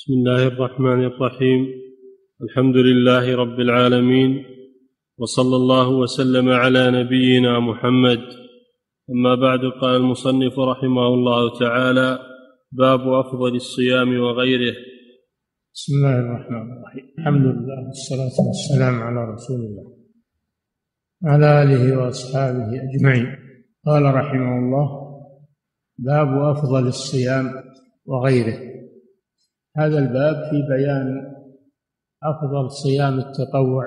بسم الله الرحمن الرحيم. الحمد لله رب العالمين. وصلى الله وسلم على نبينا محمد. أما بعد قال المصنف رحمه الله تعالى باب أفضل الصيام وغيره. بسم الله الرحمن الرحيم. الحمد لله والصلاة والسلام على رسول الله. وعلى آله وأصحابه أجمعين. قال رحمه الله باب أفضل الصيام وغيره. هذا الباب في بيان أفضل صيام التطوع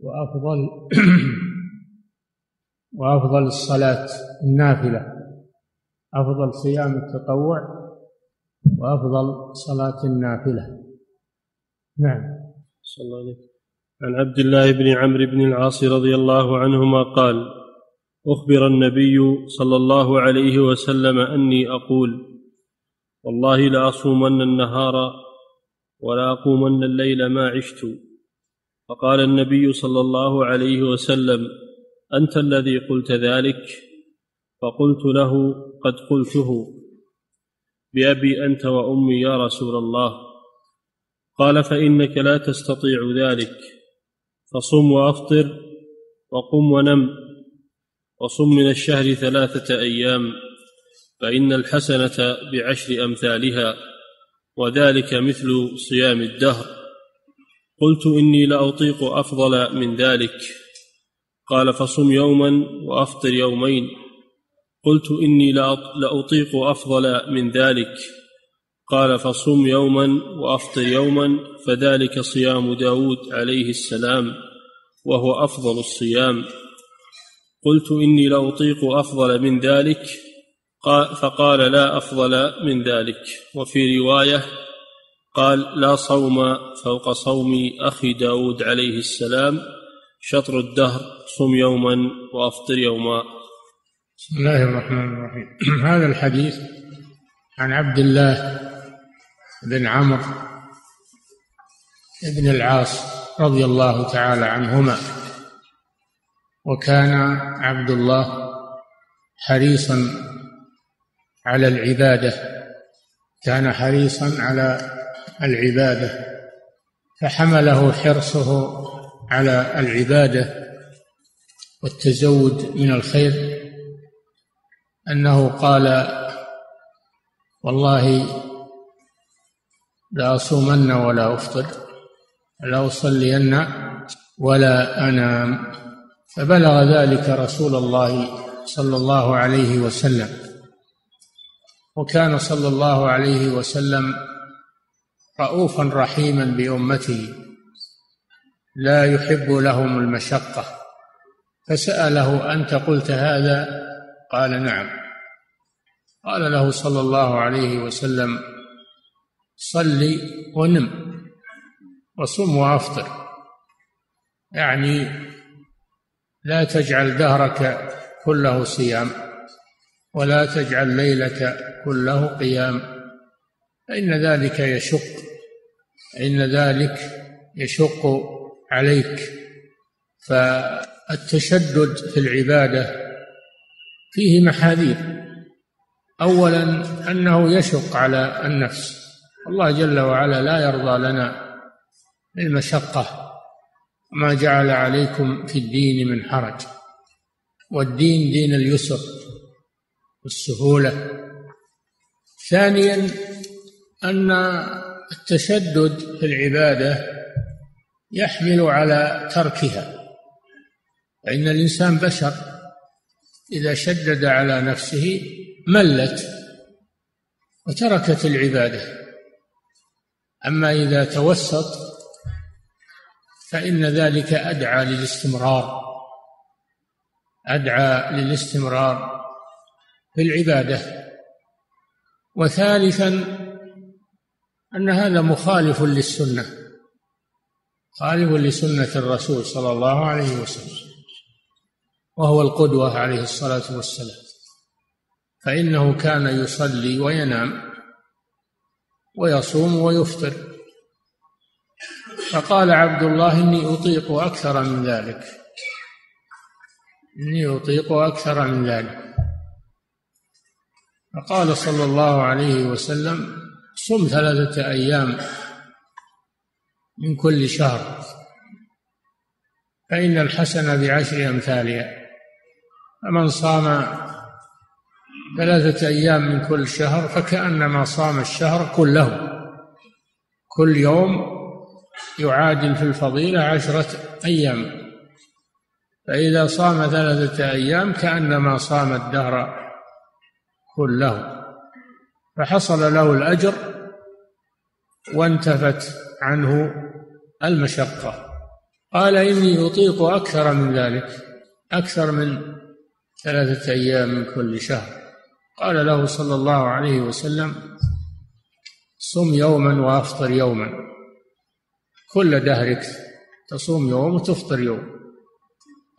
وأفضل وأفضل الصلاة النافلة. أفضل صيام التطوع وأفضل صلاة النافلة. نعم. صلى الله عليه عن عبد الله بن عمرو بن العاص رضي الله عنهما قال أخبر النبي صلى الله عليه وسلم أني أقول والله لاصومن النهار ولا أقومن الليل ما عشت. فقال النبي صلى الله عليه وسلم أنت الذي قلت ذلك؟ فقلت له قد قلته. بأبي أنت وأمي يا رسول الله. قال فإنك لا تستطيع ذلك. فصم وأفطر وقم ونم وصم من الشهر ثلاثة أيام. فإن الحسنة بعشر أمثالها وذلك مثل صيام الدهر. قلت إني لأطيق أفضل من ذلك. قال فصم يوما وأفطر يومين. قلت إني لأطيق أفضل من ذلك. قال فصم يوما وأفطر يوما فذلك صيام داود عليه السلام وهو أفضل الصيام. قلت إني لأطيق أفضل من ذلك. فقال لا أفضل من ذلك. وفي رواية قال لا صوم فوق صوم أخي داود عليه السلام شطر الدهر صم يوما وأفطر يوما. بسم الله الرحمن الرحيم. هذا الحديث عن عبد الله بن عمرو بن العاص رضي الله تعالى عنهما. وكان عبد الله حريصا على العبادة كان حريصا على العبادة فحمله حرصه على العبادة والتزود من الخير. أنه قال والله لأصومن ولا أفطر لأصلين ولا أنام. فبلغ ذلك رسول الله صلى الله عليه وسلم. وكان صلى الله عليه وسلم رؤوفا رحيما بأمته. لا يحب لهم المشقة. فسأله أنت قلت هذا؟ قال نعم. قال له صلى الله عليه وسلم صل ونم وصم وأفطر. يعني لا تجعل دهرك كله صيام. ولا تجعل ليلك كله قيام. فإن ذلك يشق إن ذلك يشق عليك. فالتشدد في العبادة فيه محاذير. اولا أنه يشق على النفس. الله جل وعلا لا يرضى لنا المشقه ما جعل عليكم في الدين من حرج. والدين دين اليسر. والسهولة. ثانيا أن التشدد في العبادة يحمل على تركها فإن الإنسان بشر. إذا شدد على نفسه ملت وتركت العبادة. أما إذا توسط فإن ذلك أدعى للاستمرار. أدعى للاستمرار. في العبادة. وثالثا أن هذا مخالف للسنة خالف لسنة الرسول صلى الله عليه وسلم وهو القدوة عليه الصلاة والسلام. فإنه كان يصلي وينام ويصوم ويفطر. فقال عبد الله إني أطيق أكثر من ذلك. إني أطيق أكثر من ذلك. فقال صلى الله عليه وسلم صم ثلاثة أيام من كل شهر فإن الحسنة بعشر أمثالها فمن صام ثلاثة أيام من كل شهر فكأنما صام الشهر كله كل يوم يعادل في الفضيلة عشرة أيام فإذا صام ثلاثة أيام كأنما صام الدهر كله فحصل له الأجر وانتفت عنه المشقة. قال إني أطيق أكثر من ذلك أكثر من ثلاثة أيام من كل شهر. قال له صلى الله عليه وسلم صم يوما وأفطر يوما. كل دهرك تصوم يوم وتفطر يوم.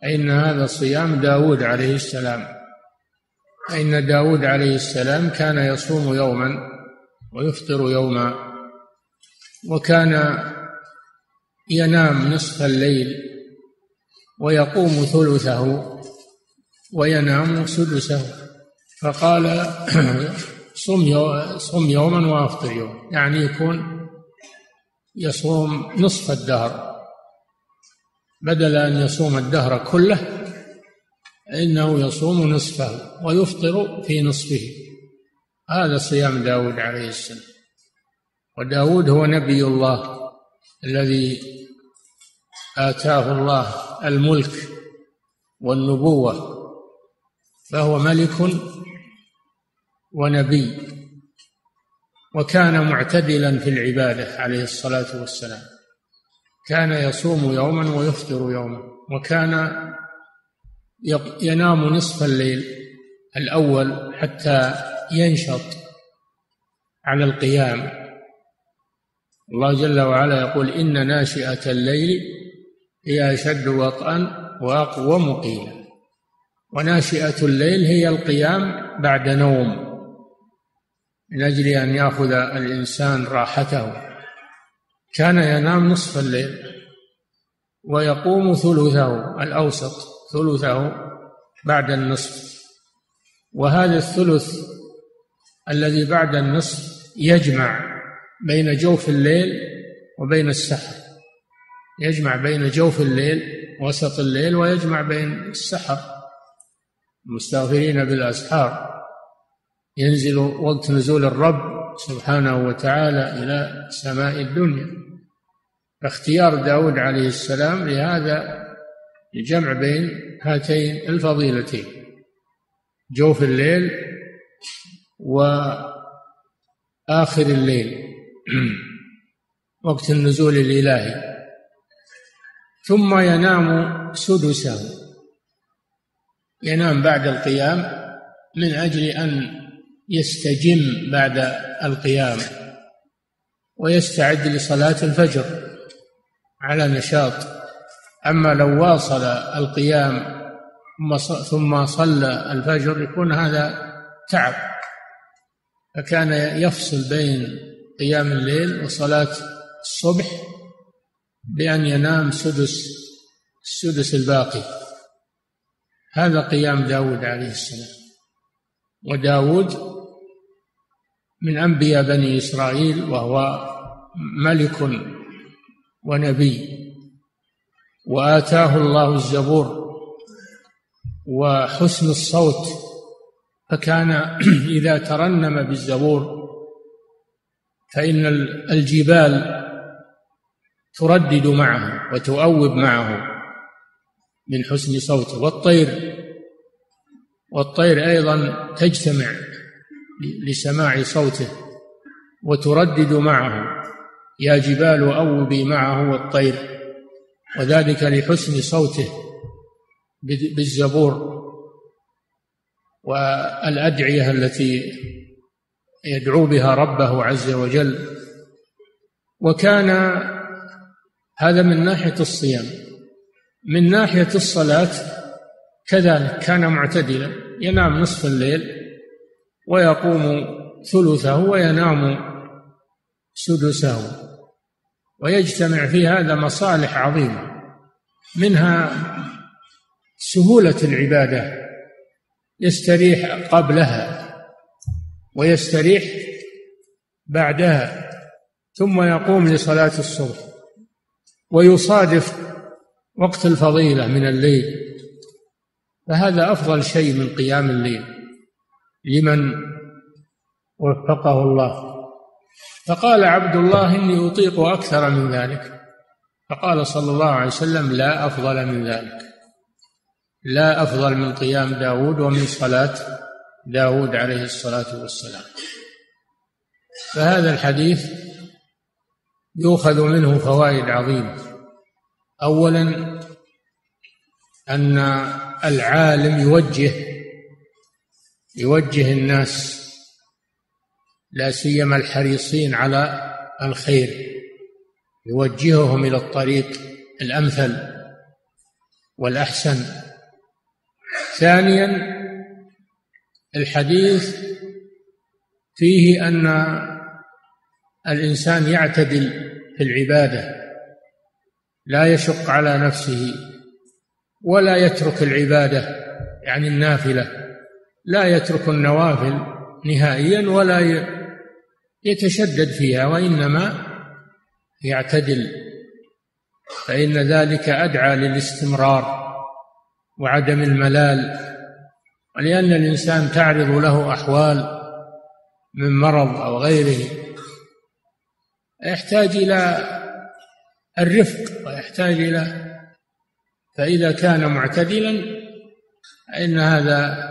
أن هذا صيام داود عليه السلام. أن داود عليه السلام كان يصوم يوما ويفطر يوما وكان ينام نصف الليل ويقوم ثلثه وينام سدسه. فقال صم صم يوما وأفطر يوم يعني يكون يصوم نصف الدهر. بدل أن يصوم الدهر كله انه يصوم نصفه ويفطر في نصفه. هذا صيام داود عليه السلام. وداود هو نبي الله الذي آتاه الله الملك والنبوة فهو ملك ونبي وكان معتدلا في العبادة عليه الصلاة والسلام. كان يصوم يوما ويفطر يوما وكان ينام نصف الليل الأول حتى ينشط على القيام. الله جل وعلا يقول إن ناشئة الليل هي أشد وطئا وأقوم قيلا وناشئة الليل هي القيام بعد نوم من أجل أن يأخذ الإنسان راحته. كان ينام نصف الليل ويقوم ثلثه الأوسط. ثلثه بعد النصف. وهذا الثلث الذي بعد النصف يجمع بين جوف الليل وبين السحر. يجمع بين جوف الليل وسط الليل ويجمع بين السحر. المستغفرين بالأسحار ينزل وقت نزول الرب سبحانه وتعالى إلى سماء الدنيا. فاختيار داود عليه السلام لهذا الجمع بين هاتين الفضيلتين جوف الليل وآخر الليل وقت النزول الإلهي. ثم ينام سدسه ينام بعد القيام من أجل أن يستجم بعد القيام ويستعد لصلاة الفجر على نشاط أما لو واصل القيام ثم صلى الفجر يكون هذا تعب فكان يفصل بين قيام الليل وصلاة الصبح بأن ينام سدس السدس الباقي. هذا قيام داود عليه السلام. وداود من أنبياء بني إسرائيل وهو ملك ونبي. وآتاه الله الزبور وحسن الصوت فكان إذا ترنم بالزبور فإن الجبال تردد معه وتؤوب معه من حسن صوته. والطير والطير أيضا تجتمع لسماع صوته وتردد معه. يا جبال أوبي معه والطير. وذلك لحسن صوته بالزبور والأدعية التي يدعو بها ربه عز وجل. وكان هذا من ناحية الصيام. من ناحية الصلاة كذلك كان معتدلا ينام نصف الليل ويقوم ثلثه وينام سدسه. ويجتمع في هذا مصالح عظيمة منها سهولة العبادة يستريح قبلها ويستريح بعدها ثم يقوم لصلاة الصبح ويصادف وقت الفضيلة من الليل. فهذا أفضل شيء من قيام الليل لمن وفقه الله. فقال عبد الله إني أطيق أكثر من ذلك. فقال صلى الله عليه وسلم لا أفضل من ذلك. لا أفضل من قيام داود ومن صلاة داود عليه الصلاة والسلام. فهذا الحديث يؤخذ منه فوائد عظيمة. أولا أن العالم يوجه يوجه الناس لا سيما الحريصين على الخير يوجههم إلى الطريق الأمثل والأحسن. ثانيا الحديث فيه أن الإنسان يعتدل في العبادة لا يشق على نفسه ولا يترك العبادة يعني النافلة لا يترك النوافل نهائيا ولا يتشدد فيها وإنما يعتدل فإن ذلك أدعى للاستمرار وعدم الملال ولأن الإنسان تعرض له أحوال من مرض أو غيره يحتاج إلى الرفق ويحتاج إلى فإذا كان معتدلا فإن هذا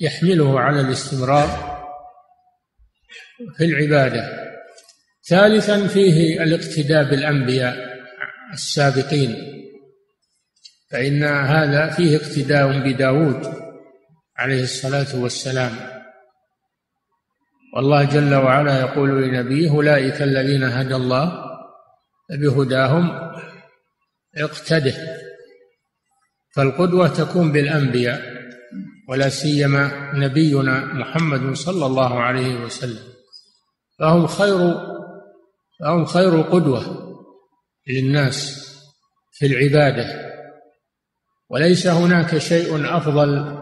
يحمله على الاستمرار. في العبادة. ثالثا فيه الاقتداء بالأنبياء السابقين. فإن هذا فيه اقتداء بداود عليه الصلاة والسلام. والله جل وعلا يقول لنبيه أولئك الذين هدى الله بهداهم اقتده. فالقدوة تكون بالأنبياء ولا سيما نبينا محمد صلى الله عليه وسلم. فهم خير فهم خير قدوة للناس في العبادة. وليس هناك شيء أفضل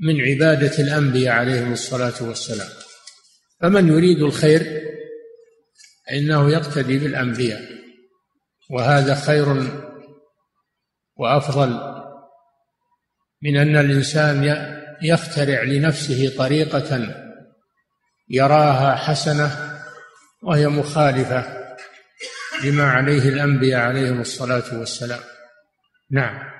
من عبادة الأنبياء عليهم الصلاة والسلام. فمن يريد الخير فإنه يقتدي بالأنبياء. وهذا خير وأفضل من أن الإنسان يخترع لنفسه طريقة يراها حسنة وهي مخالفة لما عليه الأنبياء عليهم الصلاة والسلام. نعم.